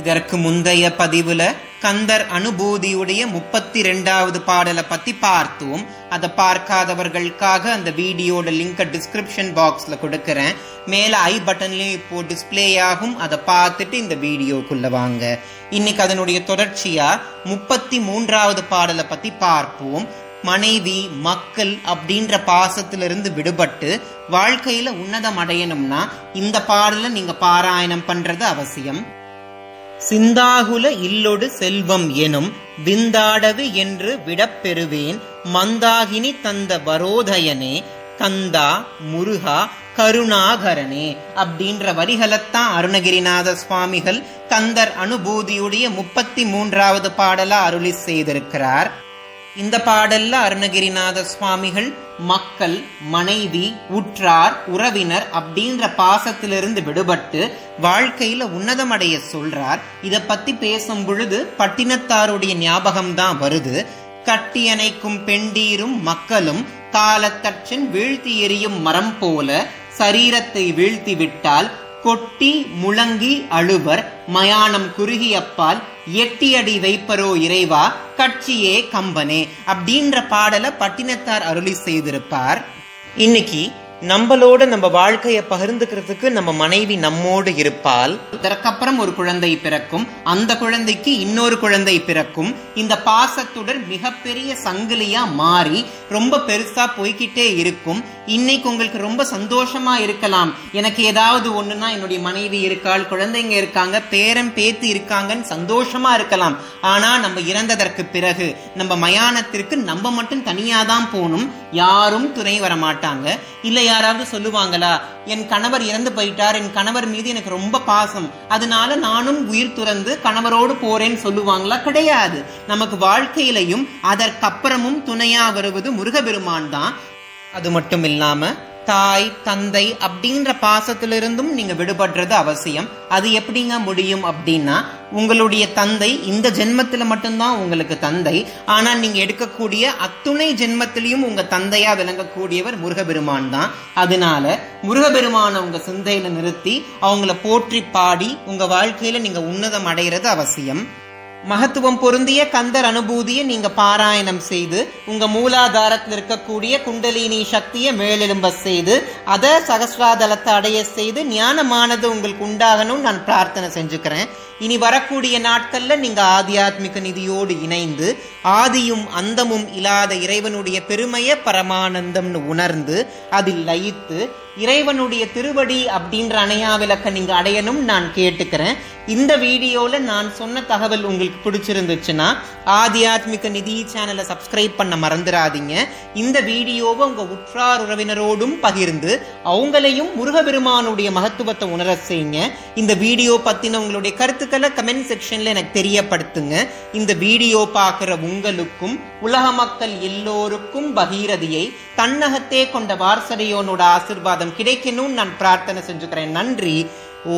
இதற்கு முந்தைய பதிவுல கந்தர் அனுபூதியுடைய முப்பத்தி ரெண்டாவது பாடலை பத்தி பார்த்தோம். அதை பார்க்காதவர்களுக்காக அந்த வீடியோட லிங்க் டிஸ்கிரிப்ஷன் பாக்ஸ்ல கொடுக்கறேன். மேல ஐ பட்டன்லயும் இப்போ டிஸ்பிளே ஆகும். அதை பார்த்துட்டு இந்த வீடியோக்குள்ள வாங்க. இன்னைக்கு அதனுடைய தொடர்ச்சியா முப்பத்தி மூன்றாவது பாடலை பத்தி பார்ப்போம். மனைவி மக்கள் அப்படின்ற பாசத்திலிருந்து விடுபட்டு வாழ்க்கையில உன்னதம் அடையணும்னா இந்த பாடலை நீங்க பாராயணம் பண்றது அவசியம். சிந்தாகுல இல்லொடு செல்வம் எனும் விந்தாடவு என்று விடப்பெறுவேன் மந்தாகினி தந்த வரோதயனே கந்தா முருகா கருணாகரனே அப்படின்ற வரிகளைத்தான் அருணகிரிநாத சுவாமிகள் கந்தர் அனுபூதியுடைய முப்பத்தி மூன்றாவது பாடலா அருளி செய்திருக்கிறார். இந்த பாடல்ல அருணகிரிநாத சுவாமிகள் மக்கள் மனைவி உற்றார் உறவினர் அப்படின்ற பாசத்திலிருந்து விடுபட்டு வாழ்க்கையில உன்னதமடைய சொல்றார். இத பத்தி பேசும் பொழுது பட்டினத்தாருடைய ஞாபகம் தான் வருது. கட்டியணைக்கும் பெண்டீரும் மக்களும் காலத்தற்றின் வீழ்த்தி எறியும் மரம் போல சரீரத்தை வீழ்த்தி விட்டால் கொட்டி முழங்கி அழுவர் மயானம் குறுகியப்பால் எட்டி அடி வைப்பரோ இறைவா கட்சியே கம்பனே அப்படின்ற பாடலை பட்டினத்தார் அருளி செய்திருப்பார். இன்னைக்கு நம்மளோட நம்ம வாழ்க்கையை பகிர்ந்துக்கிறதுக்கு நம்ம மனைவி நம்மோடு இருப்பால் இதற்கப்புறம் ஒரு குழந்தை பிறக்கும். அந்த குழந்தைக்கு இன்னொரு குழந்தை பிறக்கும். இந்த பாசத்துடன் மிகப்பெரிய சங்கிலியா மாறி ரொம்ப பெருசா போய்கிட்டே இருக்கும். இன்னைக்கு உங்களுக்கு ரொம்ப சந்தோஷமா இருக்கலாம். எனக்கு ஏதாவது ஒண்ணுன்னா என்னுடைய மனைவி இருக்காள் குழந்தைங்க இருக்காங்க பேரன் பேத்து இருக்காங்கன்னு சந்தோஷமா இருக்கலாம். ஆனா நம்ம இறந்ததற்கு பிறகு நம்ம மயானத்திற்கு நம்ம மட்டும் தனியா தான் போகணும். யாரும் துணை வர மாட்டாங்க யாராவது சொல்லுவாங்களா என் கணவர் இறந்து போயிட்டார் என் கணவர் மீது எனக்கு ரொம்ப பாசம் அதனால நானும் உயிர் துறந்து கணவரோடு போறேன்னு சொல்லுவாங்களா? கிடையாது. நமக்கு வாழ்க்கையிலையும் அதற்கப்புறமும் துணையா வருவது முருகபெருமான் தான். அது மட்டும் இல்லாம தாய் தந்தை அப்படின்ற பாசத்திலிருந்தும் நீங்க விடுபடுறது அவசியம். அது எப்படிங்க முடியும் அப்படின்னா உங்களுடைய தந்தை இந்த ஜென்மத்துல மட்டும்தான் உங்களுக்கு தந்தை. ஆனா நீங்க எடுக்கக்கூடிய அத்துணை ஜென்மத்திலையும் உங்க தந்தையா விளங்கக்கூடியவர் முருகபெருமான் தான். அதனால முருகபெருமான உங்க சிந்தையில நிறுத்தி அவங்கள போற்றி பாடி உங்க வாழ்க்கையில நீங்க உன்னதம் அடைகிறது அவசியம். மகத்துவம் பொருந்திய கந்தர் அனுபூதியை நீங்க பாராயணம் செய்து உங்க மூலாதாரத்தில் இருக்கக்கூடிய குண்டலினி சக்தியை மேலெழும்ப செய்து அதை சகசிராதலத்தை அடைய செய்து ஞானமானது உங்களுக்கு உண்டாகணும் நான் பிரார்த்தனை செஞ்சுக்கிறேன். இனி வரக்கூடிய நாட்கள்ல நீங்க ஆத்தியாத்மிக நிதியோடு இணைந்து ஆதியும் அந்தமும் இல்லாத இறைவனுடைய பெருமைய பரமானந்தம்னு உணர்ந்து அதில் லயித்து இறைவனுடைய திருவடி அப்படின்ற அணையா விளக்க நீங்க அடையணும் நான் கேட்டுக்கிறேன். இந்த வீடியோல நான் சொன்ன தகவல் உங்களுக்கு பிடிச்சிருந்துச்சுன்னா ஆத்தியாத்மிக நிதி சேனலை சப்ஸ்கிரைப் பண்ண மறந்துடாதீங்க. இந்த வீடியோவை உங்க உற்றார் உறவினரோடும் பகிர்ந்து அவங்களையும் முருகபெருமானுடைய மகத்துவத்தை உணர செய்யுங்க. இந்த வீடியோ பத்தின உங்களுடைய கருத்துக்களை கமெண்ட் செக்ஷன்ல எனக்கு தெரியப்படுத்துங்க. இந்த வீடியோ பார்க்குற உங்களுக்கும் உலக மக்கள் எல்லோருக்கும் பகீரதியை தன்னகத்தே கொண்ட வாரசடையோனோட ஆசிர்வாதம் கிடைக்கணும்னு நான் பிரார்த்தனை செஞ்சுக்கிறேன். நன்றி. ஓ